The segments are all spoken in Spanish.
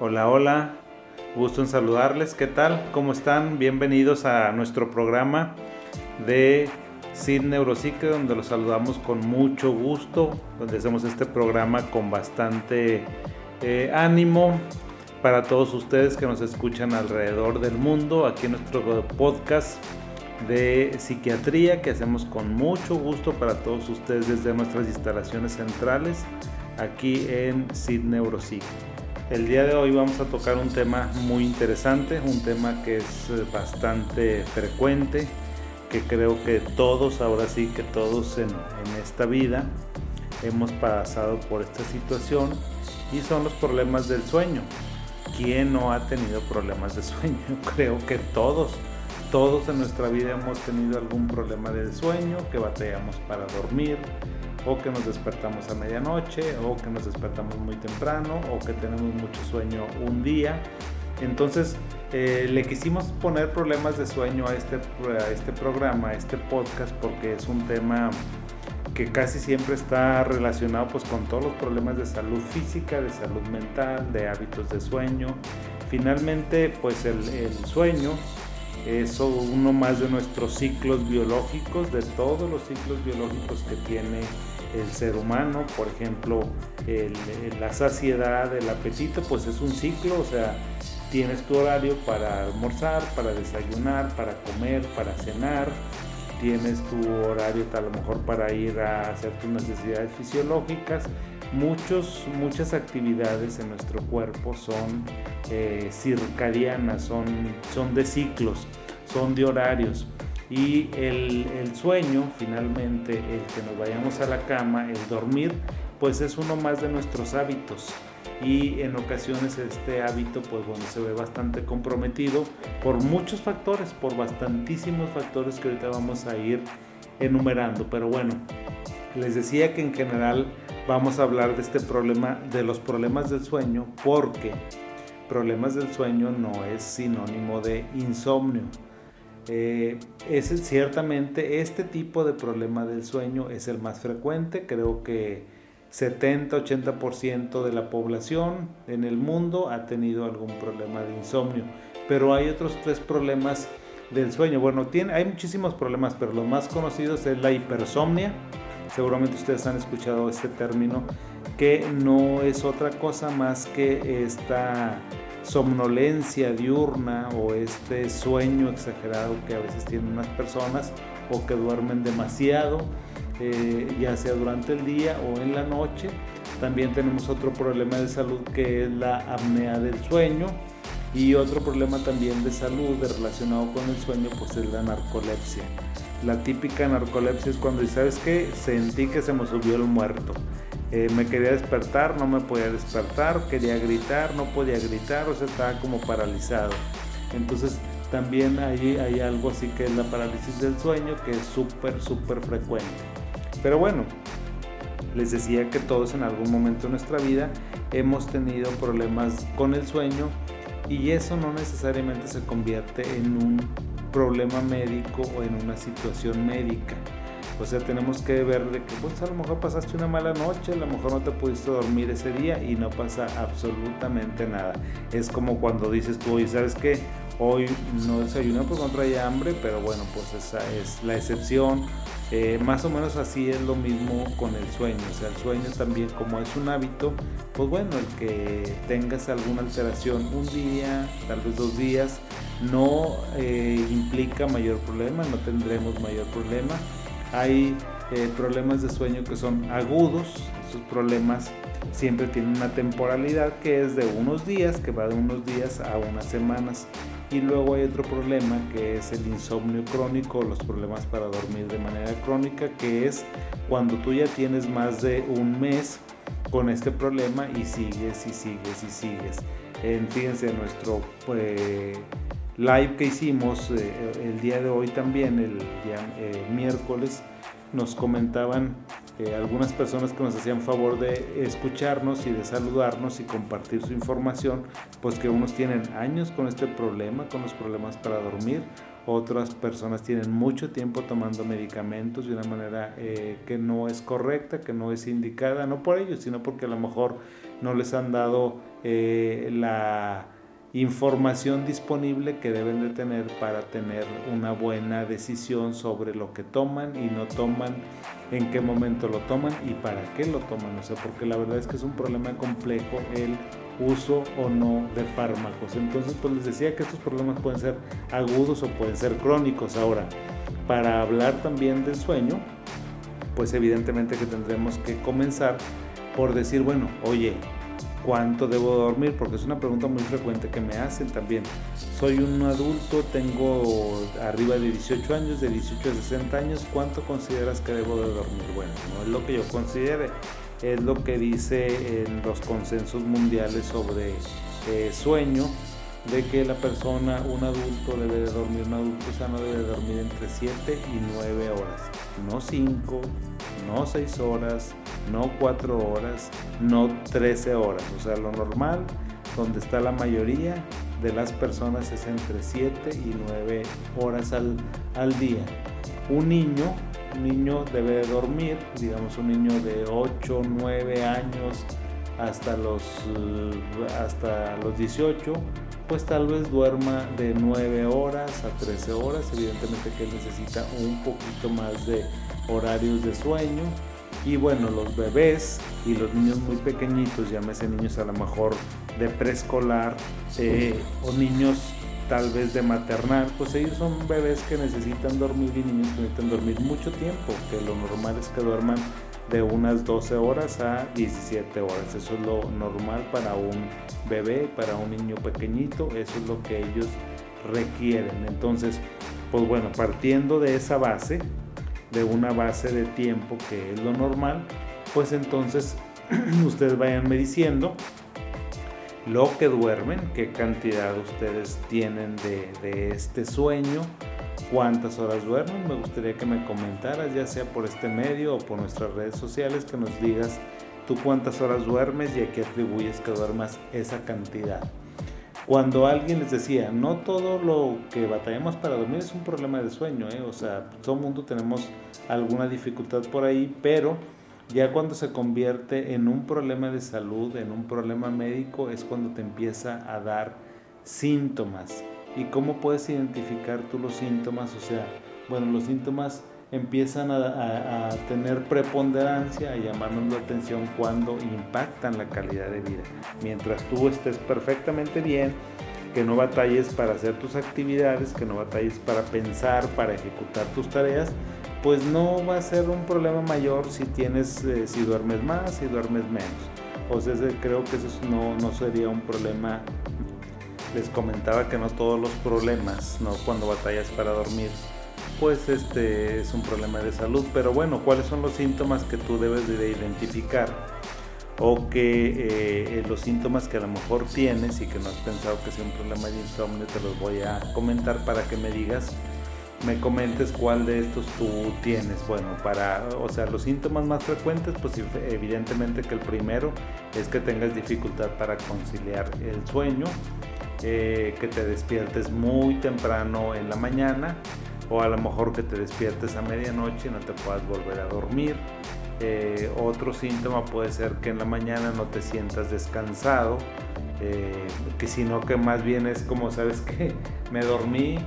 Hola, hola, gusto en saludarles. ¿Qué tal? ¿Cómo están? Bienvenidos a nuestro programa de Sin Neuropsique, donde los saludamos con mucho gusto, donde hacemos este programa con bastante eh, ánimo para todos ustedes que nos escuchan alrededor del mundo, aquí en nuestro podcast de psiquiatría que hacemos con mucho gusto para todos ustedes desde nuestras instalaciones centrales aquí en Sid Neuropsique. El día de hoy vamos a tocar un tema muy interesante, un tema que es eh, bastante frecuente, que creo que todos, ahora sí que todos en, en esta vida hemos pasado por esta situación y son los problemas del sueño. ¿Quién no ha tenido problemas de sueño? Creo que todos, todos en nuestra vida hemos tenido algún problema del sueño, que batallamos para dormir, o que nos despertamos a medianoche, o que nos despertamos muy temprano, o que tenemos mucho sueño un día. Entonces, eh, le quisimos poner problemas de sueño a este, a este programa, a este podcast, porque es un tema que casi siempre está relacionado pues con todos los problemas de salud física, de salud mental, de hábitos de sueño. Finalmente, pues el, el sueño es uno más de nuestros ciclos biológicos, de todos los ciclos biológicos que tiene el ser humano, por ejemplo, la saciedad, el apetito, pues es un ciclo, o sea, tienes tu horario para almorzar, para desayunar, para comer, para cenar, tienes tu horario a lo mejor para ir a hacer tus necesidades fisiológicas. Muchos, muchas actividades en nuestro cuerpo son eh, circadianas, son, son de ciclos, son de horarios. Y el, el, sueño, finalmente, el que nos vayamos a la cama, el dormir, pues es uno más de nuestros hábitos. Y en ocasiones este hábito, pues bueno, se ve bastante comprometido por muchos factores, por bastantísimos factores que ahorita vamos a ir enumerando. Pero bueno, les decía que en general vamos a hablar de este problema, de los problemas del sueño, porque problemas del sueño no es sinónimo de insomnio eh, es ciertamente este tipo de problema del sueño es el más frecuente, creo que 70-80% de la población en el mundo ha tenido algún problema de insomnio, pero hay otros tres problemas del sueño. Bueno, tiene, hay muchísimos problemas, pero los más conocidos es la hipersomnia. Seguramente ustedes han escuchado este término, que no es otra cosa más que esta somnolencia diurna o este sueño exagerado que a veces tienen unas personas o que duermen demasiado, eh, ya sea durante el día o en la noche. También tenemos otro problema de salud que es la apnea del sueño y otro problema también de salud relacionado con el sueño pues es la narcolepsia. La típica narcolepsia es cuando, ¿sabes qué? Sentí que se me subió el muerto. Eh, me quería despertar, no me podía despertar, quería gritar, no podía gritar, o sea, estaba como paralizado. Entonces también hay, hay algo así que es la parálisis del sueño, que es súper, súper frecuente. Pero bueno, les decía que todos en algún momento de nuestra vida hemos tenido problemas con el sueño y eso no necesariamente se convierte en un problema médico o en una situación médica. O sea, tenemos que ver de que pues a lo mejor pasaste una mala noche, a lo mejor no te pudiste dormir ese día y no pasa absolutamente nada. Es como cuando dices tú, oye, ¿sabes qué? Hoy no desayuné porque no traía hambre, pero bueno, pues esa es la excepción. Eh, más o menos así es lo mismo con el sueño. O sea, el sueño también como es un hábito, pues bueno, el que tengas alguna alteración un día, tal vez dos días, no eh, implica mayor problema, no tendremos mayor problema hay eh, problemas de sueño que son agudos, esos problemas siempre tienen una temporalidad que es de unos días, que va de unos días a unas semanas. Y luego hay otro problema que es el insomnio crónico, los problemas para dormir de manera crónica, que es cuando tú ya tienes más de un mes con este problema y sigues y sigues y sigues. En, fíjense, nuestro eh, live que hicimos eh, el día de hoy también, el eh, miércoles, nos comentaban algunas personas que nos hacían favor de escucharnos y de saludarnos y compartir su información, pues que unos tienen años con este problema, con los problemas para dormir, otras personas tienen mucho tiempo tomando medicamentos de una manera eh, que no es correcta, que no es indicada, no por ellos, sino porque a lo mejor no les han dado eh, la información disponible que deben de tener para tener una buena decisión sobre lo que toman y no toman, en qué momento lo toman y para qué lo toman. O sea, porque la verdad es que es un problema complejo el uso o no de fármacos. Entonces, pues les decía que estos problemas pueden ser agudos o pueden ser crónicos. Ahora, para hablar también del sueño, pues evidentemente que tendremos que comenzar por decir, bueno, oye, cuánto debo dormir, porque es una pregunta muy frecuente que me hacen también. Soy un adulto, tengo arriba de 18 años, de 18 a 60 años, ¿cuánto consideras que debo de dormir? Bueno, no es lo que yo considere, es lo que dice en los consensos mundiales sobre eh, sueño, de que la persona, un adulto debe de dormir, un adulto sano debe de dormir entre 7 y 9 horas, no 5, no 6 horas, no 4 horas, no 13 horas. O sea, lo normal, donde está la mayoría de las personas es entre 7 y 9 horas al, al día. Un niño, un niño debe dormir, digamos un niño de 8, 9 años hasta los, hasta los 18, pues tal vez duerma de 9 horas a 13 horas. Evidentemente que él necesita un poquito más de horarios de sueño y bueno, los bebés y los niños muy pequeñitos, llámese niños a lo mejor de preescolar eh, o niños tal vez de maternal, pues ellos son bebés que necesitan dormir y niños que necesitan dormir mucho tiempo, que lo normal es que duerman de unas 12 horas a 17 horas. Eso es lo normal para un bebé, para un niño pequeñito, eso es lo que ellos requieren. Entonces, pues bueno, partiendo de esa base, de una base de tiempo que es lo normal, pues entonces ustedes vayan diciendo lo que duermen, qué cantidad ustedes tienen de, de, este sueño, cuántas horas duermen. Me gustaría que me comentaras, ya sea por este medio o por nuestras redes sociales, que nos digas tú cuántas horas duermes y a qué atribuyes que duermas esa cantidad. Cuando alguien les decía, no todo lo que batallamos para dormir es un problema de sueño, ¿eh? o sea, todo mundo tenemos alguna dificultad por ahí, pero ya cuando se convierte en un problema de salud, en un problema médico, es cuando te empieza a dar síntomas. ¿Y cómo puedes identificar tú los síntomas? O sea, bueno, los síntomas empiezan a, tener preponderancia, a llamarnos la atención cuando impactan la calidad de vida. Mientras tú estés perfectamente bien, que no batalles para hacer tus actividades, que no batalles para pensar, para ejecutar tus tareas, pues no va a ser un problema mayor si tienes, eh, si duermes más, si duermes menos. O sea, creo que eso no, no sería un problema. Les comentaba que no todos los problemas, no cuando batallas para dormir, pues este es un problema de salud. Pero bueno, ¿cuáles son los síntomas que tú debes de identificar? O que eh, los síntomas que a lo mejor tienes y que no has pensado que sea un problema de insomnio, te los voy a comentar para que me digas, me comentes cuál de estos tú tienes. Bueno, para, o sea, los síntomas más frecuentes, pues evidentemente que el primero es que tengas dificultad para conciliar el sueño, eh, que te despiertes muy temprano en la mañana, o a lo mejor que te despiertes a medianoche y no te puedas volver a dormir. Eh, otro síntoma puede ser que en la mañana no te sientas descansado, eh, que sino que más bien es como, ¿sabes que Me dormí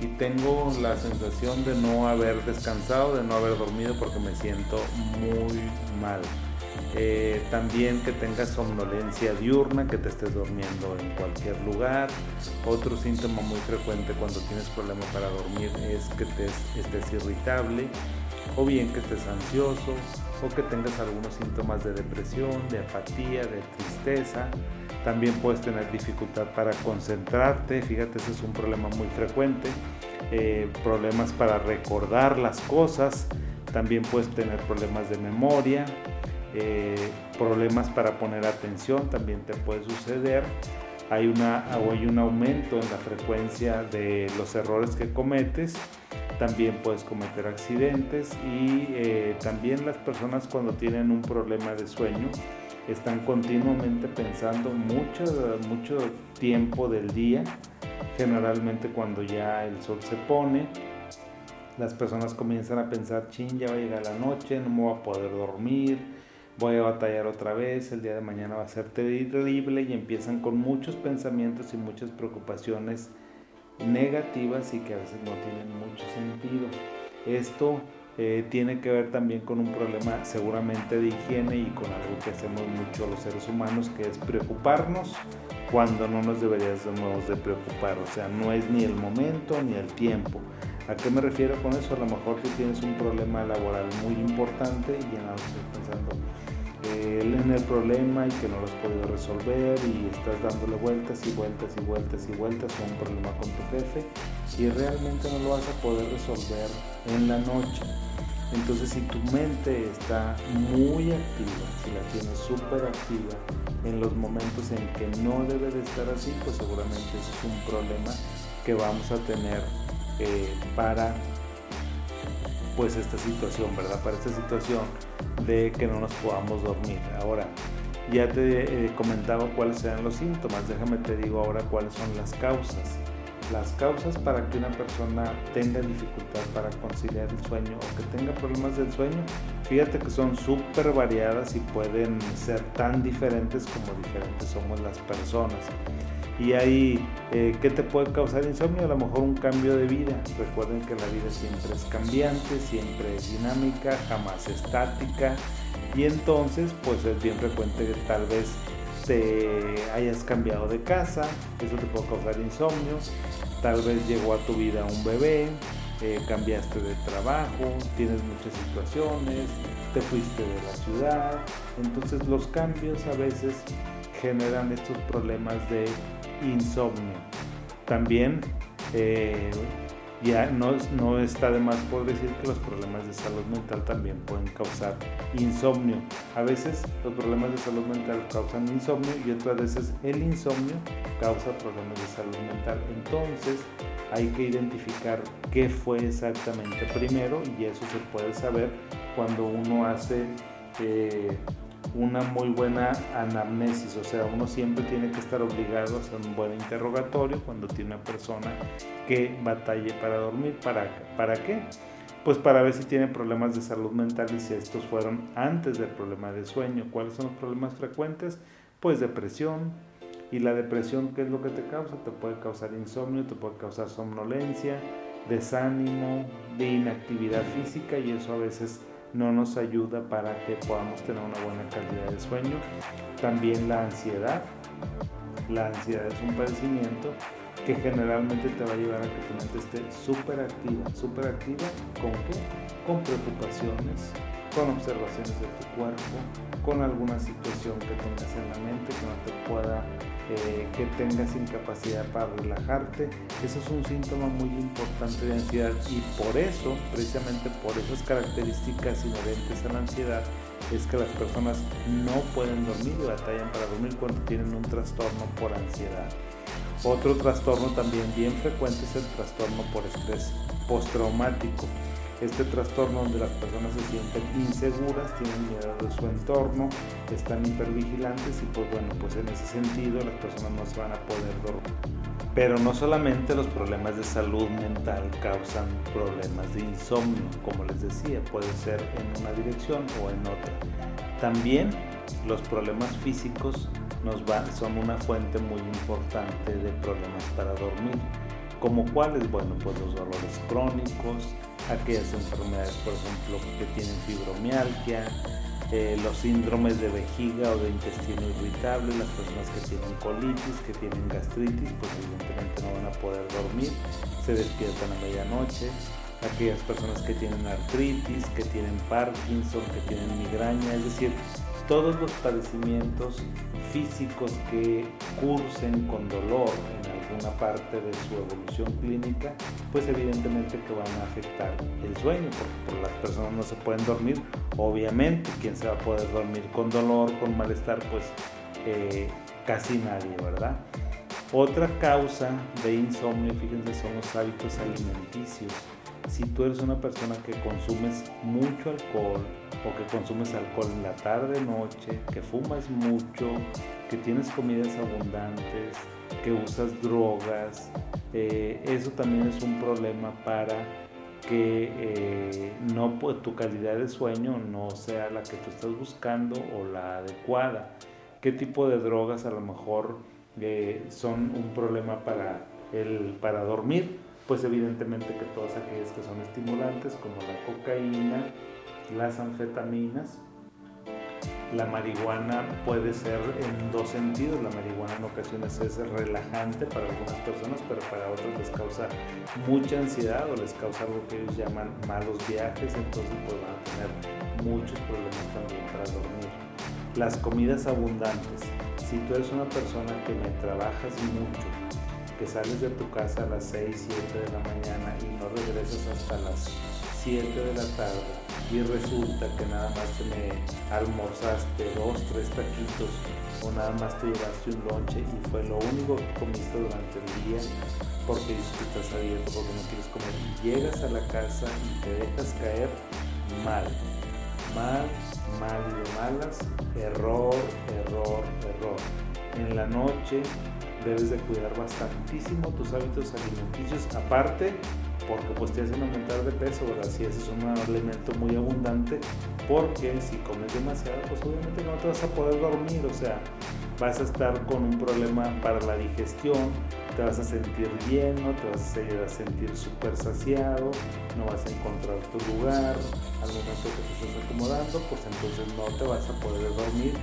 y tengo la sensación de no haber descansado, de no haber dormido porque me siento muy mal. Eh, también que tengas somnolencia diurna, que te estés durmiendo en cualquier lugar. Otro síntoma muy frecuente cuando tienes problemas para dormir es que te estés irritable o bien que estés ansioso o que tengas algunos síntomas de depresión, de apatía, de tristeza. También puedes tener dificultad para concentrarte, fíjate, ese es un problema muy frecuente. Eh, problemas para recordar las cosas, también puedes tener problemas de memoria, eh, problemas para poner atención también te puede suceder. Hay, una, hay un aumento en la frecuencia de los errores que cometes. También puedes cometer accidentes y eh, también las personas cuando tienen un problema de sueño están continuamente pensando mucho, mucho tiempo del día generalmente cuando ya el sol se pone, las personas comienzan a pensar, chin, ya va a llegar la noche, no me voy a poder dormir, voy a batallar otra vez, el día de mañana va a ser terrible y empiezan con muchos pensamientos y muchas preocupaciones negativas y que a veces no tienen mucho sentido. Esto eh, tiene que ver también con un problema seguramente de higiene y con algo que hacemos mucho los seres humanos, que es preocuparnos cuando no nos deberíamos de preocupar. O sea, no es ni el momento ni el tiempo. ¿A qué me refiero con eso? A lo mejor tú tienes un problema laboral muy importante y ya no estoy pensando en el problema y que no lo has podido resolver y estás dándole vueltas y vueltas y vueltas y vueltas a un problema con tu jefe y realmente no lo vas a poder resolver en la noche. Entonces si tu mente está muy activa, si la tienes súper activa en los momentos en que no debe de estar así, pues seguramente es un problema que vamos a tener eh, para pues esta situación, ¿verdad? Para esta situación de que no nos podamos dormir. Ahora, ya te eh, comentaba cuáles eran los síntomas, déjame te digo ahora cuáles son las causas. Las causas para que una persona tenga dificultad para conciliar el sueño o que tenga problemas del sueño, fíjate que son súper variadas y pueden ser tan diferentes como diferentes somos las personas. Y ahí, eh, ¿qué te puede causar insomnio? A lo mejor un cambio de vida. Recuerden que la vida siempre es cambiante, siempre es dinámica, jamás estática. Y entonces, pues es bien frecuente que tal vez te hayas cambiado de casa, eso te puede causar insomnio. Tal vez llegó a tu vida un bebé, eh, cambiaste de trabajo, tienes muchas situaciones, te fuiste de la ciudad. Entonces los cambios a veces generan estos problemas de insomnio. También eh, ya no, no está de más por decir que los problemas de salud mental también pueden causar insomnio. A veces los problemas de salud mental causan insomnio y otras veces el insomnio causa problemas de salud mental. Entonces hay que identificar qué fue exactamente primero y eso se puede saber cuando uno hace eh, una muy buena anamnesis, o sea, uno siempre tiene que estar obligado a hacer un buen interrogatorio cuando tiene una persona que batalle para dormir. ¿Para, ¿Para qué? Pues para ver si tiene problemas de salud mental y si estos fueron antes del problema de sueño. ¿Cuáles son los problemas frecuentes? Pues depresión. Y la depresión, ¿qué es lo que te causa? Te puede causar insomnio, te puede causar somnolencia, desánimo, de inactividad física y eso a veces no nos ayuda para que podamos tener una buena calidad de sueño. También la ansiedad. La ansiedad es un padecimiento que generalmente te va a llevar a que tu mente esté súper activa. ¿Súper activa con qué? Con preocupaciones, con observaciones de tu cuerpo, con alguna situación que tengas en la mente que no te pueda que tengas incapacidad para relajarte. Eso es un síntoma muy importante de ansiedad y por eso, precisamente por esas características inherentes a la ansiedad, es que las personas no pueden dormir y batallan para dormir cuando tienen un trastorno por ansiedad. Otro trastorno también bien frecuente es el trastorno por estrés postraumático este trastorno donde las personas se sienten inseguras, tienen miedo de su entorno, están hipervigilantes y pues bueno, pues en ese sentido las personas no se van a poder dormir. Pero no solamente los problemas de salud mental causan problemas de insomnio, como les decía, puede ser en una dirección o en otra. También los problemas físicos nos son una fuente muy importante de problemas para dormir. ¿Como cuáles? Bueno, pues los dolores crónicos, aquellas enfermedades, por ejemplo, que tienen fibromialgia, eh, los síndromes de vejiga o de intestino irritable, las personas que tienen colitis, que tienen gastritis, pues evidentemente no van a poder dormir, se despiertan a medianoche, aquellas personas que tienen artritis, que tienen Parkinson, que tienen migraña, es decir, todos los padecimientos físicos que cursen con dolor una parte de su evolución clínica, pues evidentemente que van a afectar el sueño, porque las personas no se pueden dormir. Obviamente, ¿quién se va a poder dormir con dolor, con malestar? Pues eh, casi nadie, ¿verdad? Otra causa de insomnio, fíjense, son los hábitos alimenticios. Si tú eres una persona que consumes mucho alcohol, o que consumes alcohol en la tarde, noche, que fumas mucho, que tienes comidas abundantes, que usas drogas, eh, eso también es un problema para que eh, no, tu calidad de sueño no sea la que tú estás buscando o la adecuada. ¿Qué tipo de drogas a lo mejor eh, son un problema para, el, para dormir? Pues evidentemente que todas aquellas que son estimulantes como la cocaína, las anfetaminas, la marihuana puede ser en dos sentidos. La marihuana en ocasiones es relajante para algunas personas, pero para otras les causa mucha ansiedad o les causa algo que ellos llaman malos viajes, entonces pues van a tener muchos problemas también para dormir. Las comidas abundantes. Si tú eres una persona que me trabajas mucho, que sales de tu casa a las 6, 7 de la mañana y no regresas hasta las 7 de la tarde, y resulta que nada más te almorzaste dos, tres taquitos o nada más te llevaste un lonche y fue lo único que comiste durante el día porque estás abierto porque no quieres comer. Llegas a la casa y te dejas caer mal, mal, mal y de malas, error, error, error. En la noche debes de cuidar bastantísimo tus hábitos alimenticios, aparte porque pues te hacen aumentar de peso, ¿verdad? Si ese es un alimento muy abundante, porque si comes demasiado, pues obviamente no te vas a poder dormir, o sea, vas a estar con un problema para la digestión, te vas a sentir lleno, te vas a sentir súper saciado, no vas a encontrar tu lugar, al momento que te estás acomodando, pues entonces no te vas a poder dormir.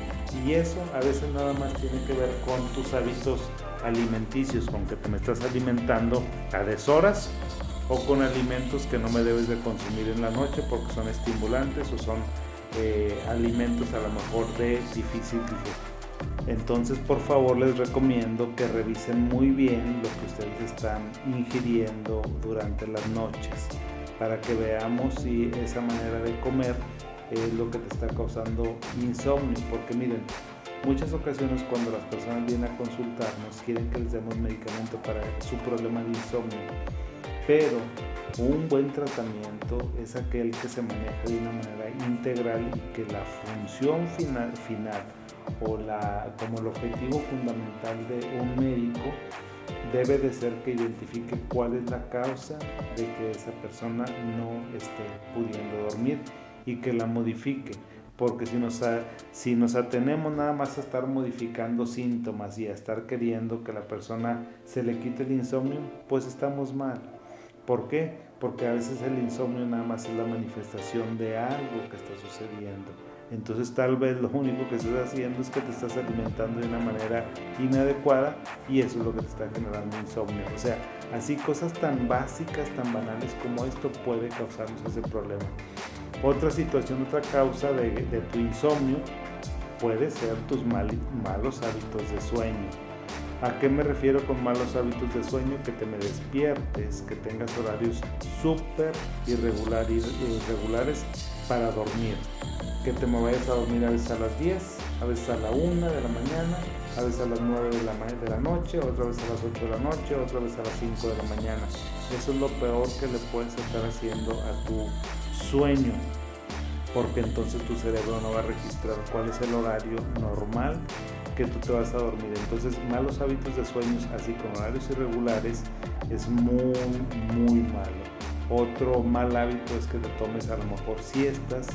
Y eso a veces nada más tiene que ver con tus hábitos alimenticios, con que te me estás alimentando a deshoras o con alimentos que no me debes de consumir en la noche porque son estimulantes o son eh, alimentos a lo mejor de difícil digestión. Entonces por favor les recomiendo que revisen muy bien lo que ustedes están ingiriendo durante las noches para que veamos si esa manera de comer es lo que te está causando insomnio porque miren muchas ocasiones cuando las personas vienen a consultarnos quieren que les demos medicamento para su problema de insomnio pero un buen tratamiento es aquel que se maneja de una manera integral y que la función final, final o la, como el objetivo fundamental de un médico debe de ser que identifique cuál es la causa de que esa persona no esté pudiendo dormir y que la modifique. Porque si nos, si nos atenemos nada más a estar modificando síntomas y a estar queriendo que la persona se le quite el insomnio, pues estamos mal ¿Por qué? Porque a veces el insomnio nada más es la manifestación de algo que está sucediendo. Entonces tal vez lo único que estás haciendo es que te estás alimentando de una manera inadecuada y eso es lo que te está generando insomnio. O sea, así cosas tan básicas, tan banales como esto puede causarnos ese problema. Otra situación, otra causa de, tu insomnio puede ser tus malos hábitos de sueño ¿A qué me refiero con malos hábitos de sueño? Que te me despiertes, que tengas horarios súper irregulares para dormir. Que te me vayas a dormir a veces a las 10, a veces a la 1 de la mañana, a veces a las 9 de la, de la noche, otra vez a las 8 de la noche, otra vez a las 5 de la mañana. Eso es lo peor que le puedes estar haciendo a tu sueño porque entonces tu cerebro no va a registrar cuál es el horario normal que tú te vas a dormir. Entonces, malos hábitos de sueños, así como horarios irregulares, es muy, muy malo. Otro mal hábito es que te tomes a lo mejor siestas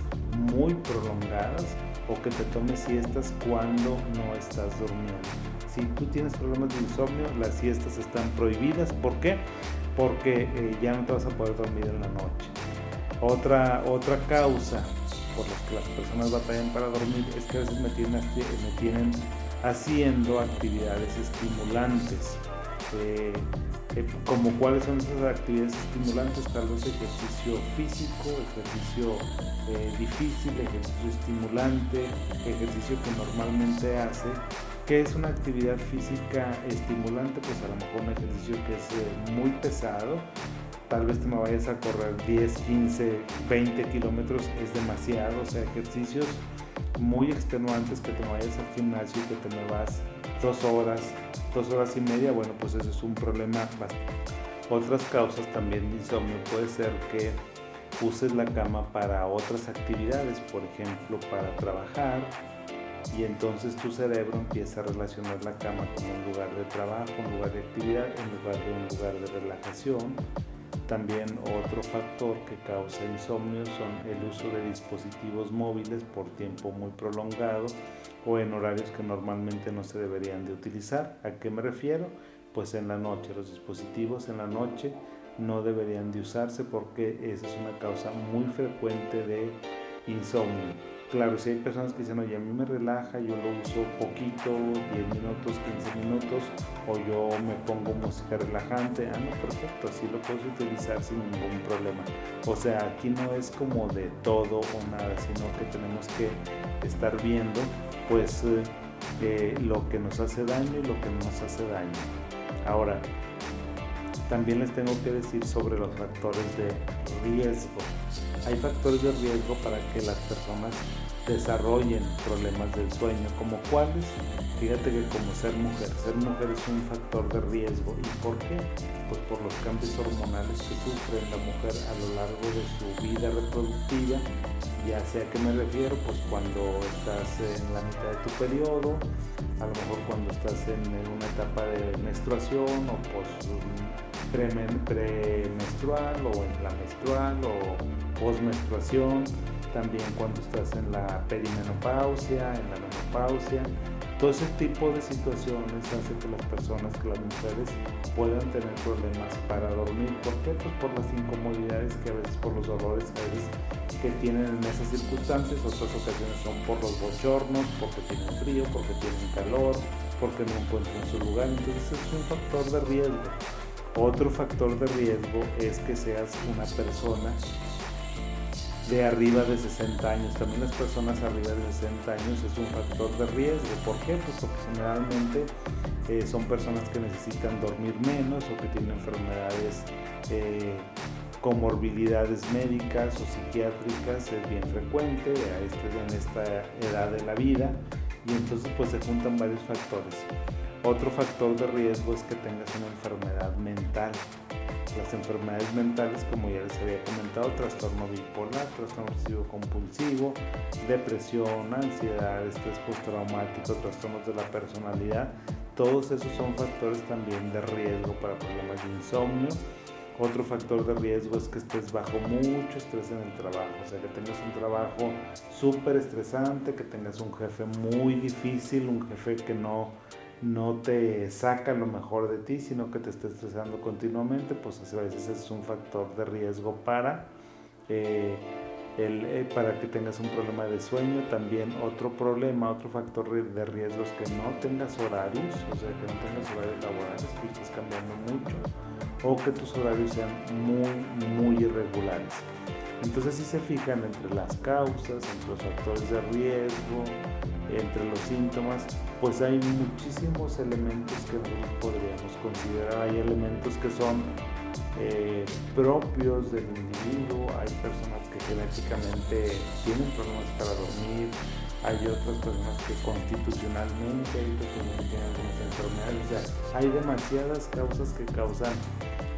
muy prolongadas o que te tomes siestas cuando no estás durmiendo. Si tú tienes problemas de insomnio, las siestas están prohibidas. ¿Por qué? Porque eh, ya no te vas a poder dormir en la noche. Otra, otra causa por la que las personas batallan para dormir es que a veces me tienen, me tienen haciendo actividades estimulantes. Eh, eh, como cuáles son esas actividades estimulantes, tal vez ejercicio físico, ejercicio eh, difícil, ejercicio estimulante, ejercicio que normalmente hace. ¿Qué es una actividad física estimulante? Pues a lo mejor un ejercicio que es muy pesado, tal vez te me vayas a correr 10, 15, 20 kilómetros, es demasiado, o sea, ejercicios muy extenuantes que te vayas al gimnasio y que te me vas dos horas, dos horas y media, bueno, pues eso es un problema. Otras causas también de insomnio puede ser que uses la cama para otras actividades, por ejemplo, para trabajar, y entonces tu cerebro empieza a relacionar la cama como un lugar de trabajo, un lugar de actividad, en lugar de un lugar de relajación. También otro factor que causa insomnio son el uso de dispositivos móviles por tiempo muy prolongado o en horarios que normalmente no se deberían de utilizar. ¿A qué me refiero? Pues en la noche, los dispositivos en la noche no deberían de usarse porque esa es una causa muy frecuente de insomnio. Claro, si hay personas que dicen, oye, a mí me relaja, yo lo uso poquito, 10 minutos, 15 minutos, o yo me pongo música relajante, ah, no, perfecto, así lo puedes utilizar sin ningún problema. O sea, aquí no es como de todo o nada, sino que tenemos que estar viendo, pues, eh, eh, lo que nos hace daño y lo que no nos hace daño. Ahora, también les tengo que decir sobre los factores de riesgo. Hay factores de riesgo para que las personas desarrollen problemas del sueño, como cuáles, fíjate que como ser mujer, ser mujer es un factor de riesgo. ¿Y por qué? Pues por los cambios hormonales que sufre la mujer a lo largo de su vida reproductiva, ya sea que me refiero, pues cuando estás en la mitad de tu periodo, a lo mejor cuando estás en una etapa de menstruación o pues premenstrual o en la menstrual o postmenstruación también cuando estás en la perimenopausia, en la menopausia. Todo ese tipo de situaciones hace que las personas, que las mujeres puedan tener problemas para dormir. ¿Por qué? Pues por las incomodidades que a veces, por los dolores a que tienen en esas circunstancias, otras ocasiones son por los bochornos, porque tienen frío, porque tienen calor, porque no encuentran su lugar. Entonces es un factor de riesgo. Otro factor de riesgo es que seas una persona de arriba de 60 años. También las personas arriba de 60 años es un factor de riesgo. ¿Por qué? Pues porque generalmente eh, son personas que necesitan dormir menos o que tienen enfermedades, eh, comorbilidades médicas o psiquiátricas, es bien frecuente este, en esta edad de la vida y entonces pues se juntan varios factores. Otro factor de riesgo es que tengas una enfermedad mental las enfermedades mentales, como ya les había comentado, trastorno bipolar, trastorno obsesivo compulsivo, depresión, ansiedad, estrés postraumático, trastornos de la personalidad, todos esos son factores también de riesgo para problemas de insomnio. Otro factor de riesgo es que estés bajo mucho estrés en el trabajo, o sea, que tengas un trabajo súper estresante, que tengas un jefe muy difícil, un jefe que no no te saca lo mejor de ti, sino que te está estresando continuamente, pues a veces es un factor de riesgo para, eh, eh, para que tengas un problema de sueño. También otro problema, otro factor de riesgo es que no tengas horarios, o sea, que no tengas horarios laborales, que estés cambiando mucho, o que tus horarios sean muy, muy irregulares. Entonces si se fijan entre las causas, entre los factores de riesgo, entre los síntomas, pues hay muchísimos elementos que podríamos considerar. Hay elementos que son eh, propios del individuo, hay personas que genéticamente tienen problemas para dormir, hay otras personas que constitucionalmente, hay tienen algunas enfermedades, o sea, hay demasiadas causas que causan,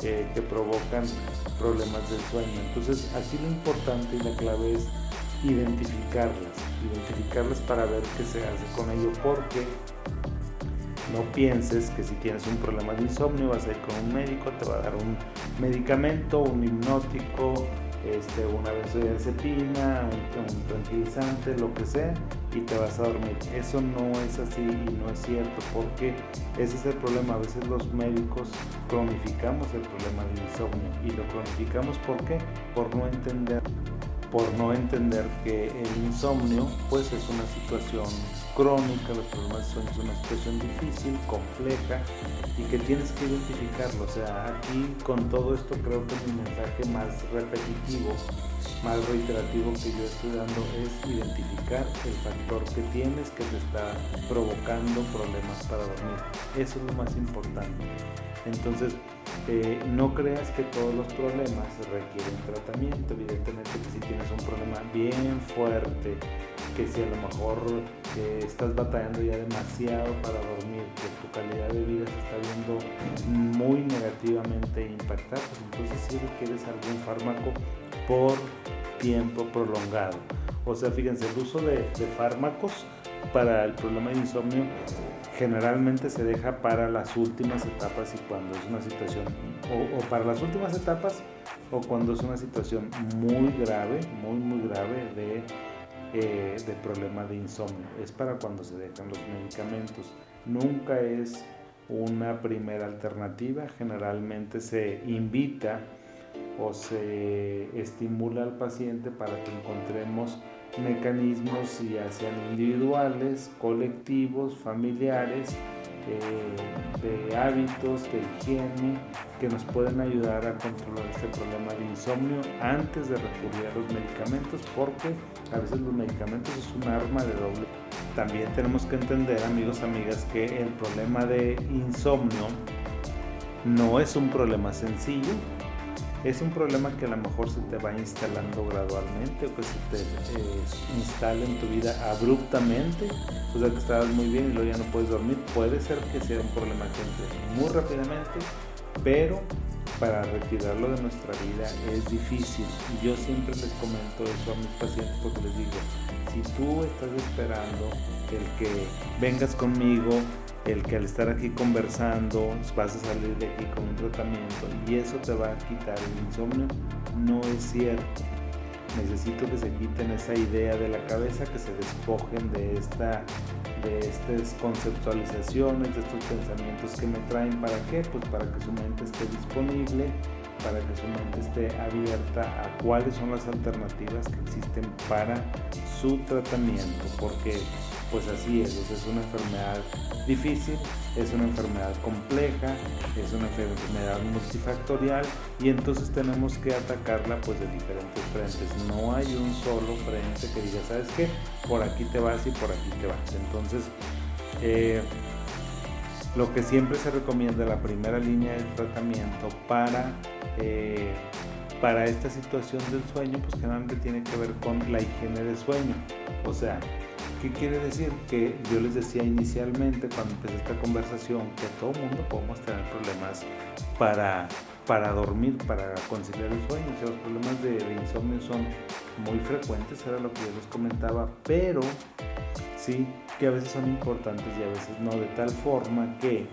eh, que provocan problemas del sueño. Entonces, aquí lo importante y la clave es identificarlas, identificarlas para ver qué se hace con ello, porque no pienses que si tienes un problema de insomnio vas a ir con un médico, te va a dar un medicamento, un hipnótico, este, una benzodiazepina, un, un tranquilizante, lo que sea, y te vas a dormir. Eso no es así y no es cierto, porque ese es el problema. A veces los médicos cronificamos el problema del insomnio y lo cronificamos ¿por qué? Por no entender por no entender que el insomnio pues es una situación crónica, los problemas sueño es una situación difícil, compleja y que tienes que identificarlo. O sea, aquí con todo esto creo que mi mensaje más repetitivo, más reiterativo que yo estoy dando es identificar el factor que tienes que te está provocando problemas para dormir. Eso es lo más importante. Entonces, eh, no creas que todos los problemas requieren tratamiento. Evidentemente que si tienes un problema bien fuerte, que si a lo mejor eh, estás batallando ya demasiado para dormir, que tu calidad de vida se está viendo muy negativamente impactada, pues entonces si requieres algún fármaco por tiempo prolongado. O sea, fíjense, el uso de, fármacos para el problema de insomnio generalmente se deja para las últimas etapas y cuando es una situación, o, para las últimas etapas o cuando es una situación muy grave, muy, muy grave de, eh, de problema de insomnio. Es para cuando se dejan los medicamentos. Nunca es una primera alternativa, generalmente se invita o se estimula al paciente para que encontremos mecanismos ya sean individuales, colectivos, familiares, eh, de hábitos, de higiene, que nos pueden ayudar a controlar este problema de insomnio antes de recurrir a los medicamentos, porque a veces los medicamentos es un arma de doble. También tenemos que entender, amigos, amigas, que el problema de insomnio no es un problema sencillo, es un problema que a lo mejor se te va instalando gradualmente o que se te eh, instala en tu vida abruptamente, o sea que estabas muy bien y luego ya no puedes dormir. Puede ser que sea un problema que entre muy rápidamente, pero para retirarlo de nuestra vida es difícil. Y yo siempre les comento eso a mis pacientes porque les digo, si tú estás esperando el que vengas conmigo el que al estar aquí conversando vas a salir de aquí con un tratamiento y eso te va a quitar el insomnio, no es cierto. Necesito que se quiten esa idea de la cabeza, que se despojen de, esta, de estas conceptualizaciones, de estos pensamientos que me traen. ¿Para qué? Pues para que su mente esté disponible, para que su mente esté abierta a cuáles son las alternativas que existen para su tratamiento. Porque pues así es, es una enfermedad difícil, es una enfermedad compleja, es una enfermedad multifactorial y entonces tenemos que atacarla pues de diferentes frentes. No hay un solo frente que diga, ¿sabes qué? Por aquí te vas y por aquí te vas. Entonces, eh, lo que siempre se recomienda, la primera línea de tratamiento para, eh, para esta situación del sueño, pues generalmente tiene que ver con la higiene del sueño. O sea, ¿Qué quiere decir? Que yo les decía inicialmente cuando empecé esta conversación que todo mundo podemos tener problemas para, para dormir, para conciliar el sueño. O sea, los problemas de, insomnio son muy frecuentes, era lo que yo les comentaba, pero sí que a veces son importantes y a veces no, de tal forma que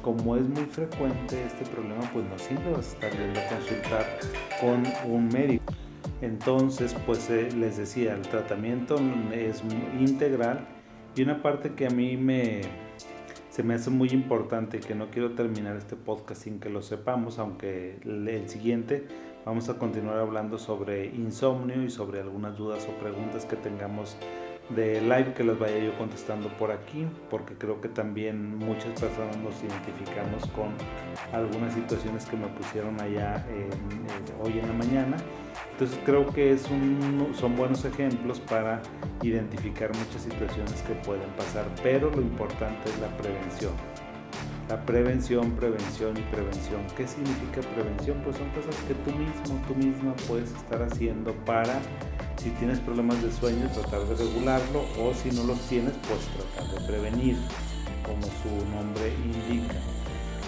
como es muy frecuente este problema, pues no siempre vas a estar consultar con un médico. Entonces, pues eh, les decía, el tratamiento es integral y una parte que a mí me, se me hace muy importante que no quiero terminar este podcast sin que lo sepamos, aunque el siguiente vamos a continuar hablando sobre insomnio y sobre algunas dudas o preguntas que tengamos de live que las vaya yo contestando por aquí, porque creo que también muchas personas nos identificamos con algunas situaciones que me pusieron allá hoy en la mañana. Entonces creo que es un, son buenos ejemplos para identificar muchas situaciones que pueden pasar, pero lo importante es la prevención. La prevención, prevención y prevención. ¿Qué significa prevención? Pues son cosas que tú mismo, tú misma puedes estar haciendo para si tienes problemas de sueño, tratar de regularlo o si no los tienes, pues tratar de prevenir, como su nombre indica.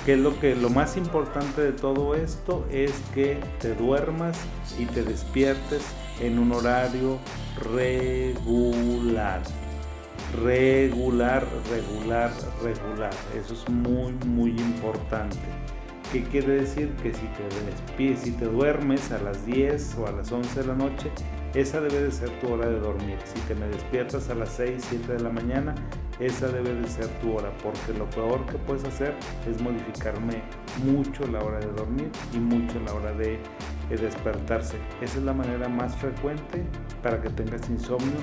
Que es lo que lo más importante de todo esto es que te duermas y te despiertes en un horario regular. Regular, regular, regular. Eso es muy, muy importante. ¿Qué quiere decir? Que si te, si te duermes a las 10 o a las 11 de la noche, esa debe de ser tu hora de dormir. Si te me despiertas a las 6, 7 de la mañana, esa debe de ser tu hora, porque lo peor que puedes hacer es modificarme mucho la hora de dormir y mucho la hora de, despertarse. Esa es la manera más frecuente para que tengas insomnio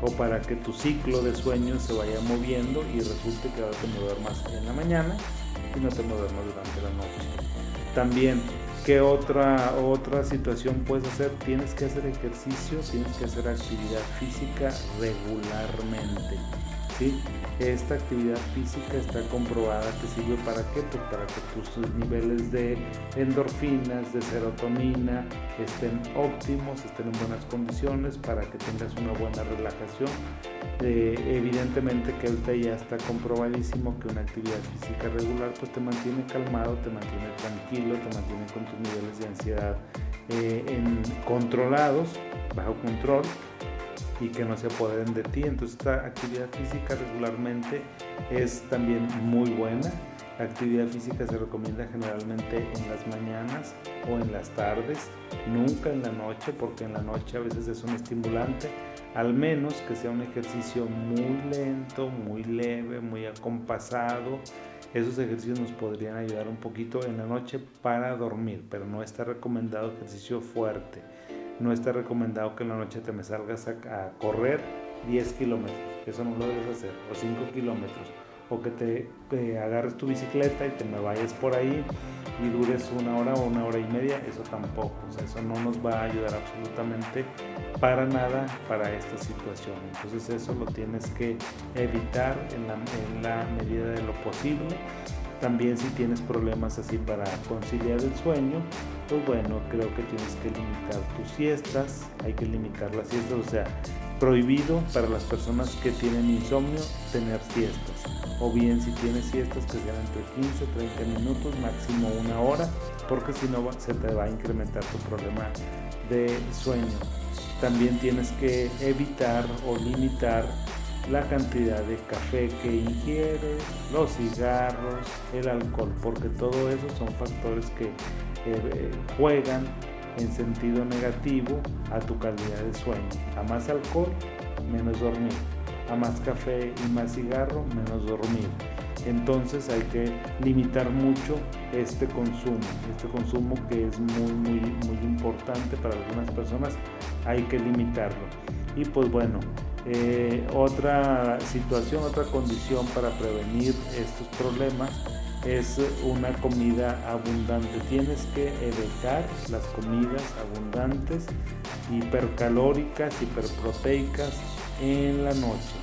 o para que tu ciclo de sueño se vaya moviendo y resulte que ahora te me duermas en la mañana y no te me duermas durante la noche. También ¿Qué otra, otra situación puedes hacer? Tienes que hacer ejercicio, tienes que hacer actividad física regularmente. ¿Sí? Esta actividad física está comprobada que sirve para qué? Pues para que tus niveles de endorfinas, de serotonina estén óptimos, estén en buenas condiciones, para que tengas una buena relajación. Eh, evidentemente que ahorita ya está comprobadísimo que una actividad física regular pues te mantiene calmado, te mantiene tranquilo, te mantiene con tus niveles de ansiedad eh, controlados, bajo control y que no se apoderen de ti. Entonces esta actividad física regularmente es también muy buena. La actividad física se recomienda generalmente en las mañanas o en las tardes, nunca en la noche, porque en la noche a veces es un estimulante, al menos que sea un ejercicio muy lento, muy leve, muy acompasado. Esos ejercicios nos podrían ayudar un poquito en la noche para dormir, pero no está recomendado ejercicio fuerte no está recomendado que en la noche te me salgas a, correr 10 kilómetros, eso no lo debes hacer, o 5 kilómetros, o que te agarres tu bicicleta y te me vayas por ahí y dures una hora o una hora y media, eso tampoco, o sea, eso no nos va a ayudar absolutamente para nada para esta situación. Entonces eso lo tienes que evitar en la, en la medida de lo posible también si tienes problemas así para conciliar el sueño, pues bueno, creo que tienes que limitar tus siestas, hay que limitar las siestas, o sea, prohibido para las personas que tienen insomnio tener siestas. O bien si tienes siestas que sean entre 15 y 30 minutos, máximo una hora, porque si no se te va a incrementar tu problema de sueño. También tienes que evitar o limitar la cantidad de café que ingieres, los cigarros, el alcohol, porque todo eso son factores que eh, juegan en sentido negativo a tu calidad de sueño. A más alcohol, menos dormir. A más café y más cigarro, menos dormir. Entonces hay que limitar mucho este consumo, este consumo que es muy, muy, muy importante para algunas personas, hay que limitarlo. Y pues bueno, eh, otra situación, otra condición para prevenir estos problemas es una comida abundante. Tienes que evitar las comidas abundantes, hipercalóricas, hiperproteicas en la noche.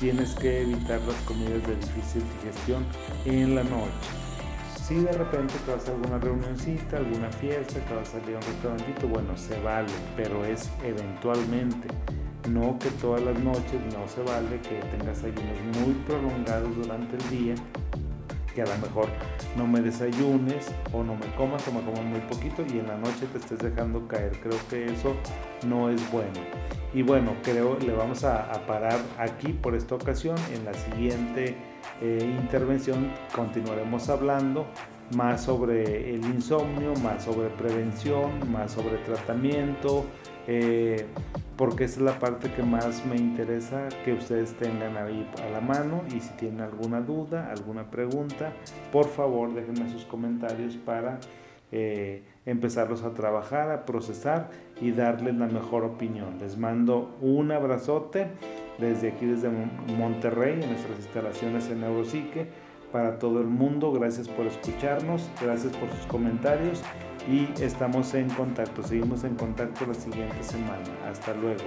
Tienes que evitar las comidas de difícil digestión en la noche. Si de repente te vas a alguna reunioncita, alguna fiesta, te vas a salir a un restaurantito, bueno, se vale, pero es eventualmente no que todas las noches no se vale que tengas ayunos muy prolongados durante el día, que a lo mejor no me desayunes o no me comas o me comas muy poquito y en la noche te estés dejando caer. Creo que eso no es bueno. Y bueno, creo le vamos a, parar aquí por esta ocasión. En la siguiente eh, intervención continuaremos hablando más sobre el insomnio, más sobre prevención, más sobre tratamiento. Eh, porque esa es la parte que más me interesa que ustedes tengan ahí a la mano y si tienen alguna duda, alguna pregunta, por favor déjenme sus comentarios para eh, empezarlos a trabajar, a procesar y darles la mejor opinión. Les mando un abrazote desde aquí, desde Monterrey, en nuestras instalaciones en Neuropsique, para todo el mundo. Gracias por escucharnos, gracias por sus comentarios y estamos en contacto. Seguimos en contacto la siguiente semana. Hasta luego.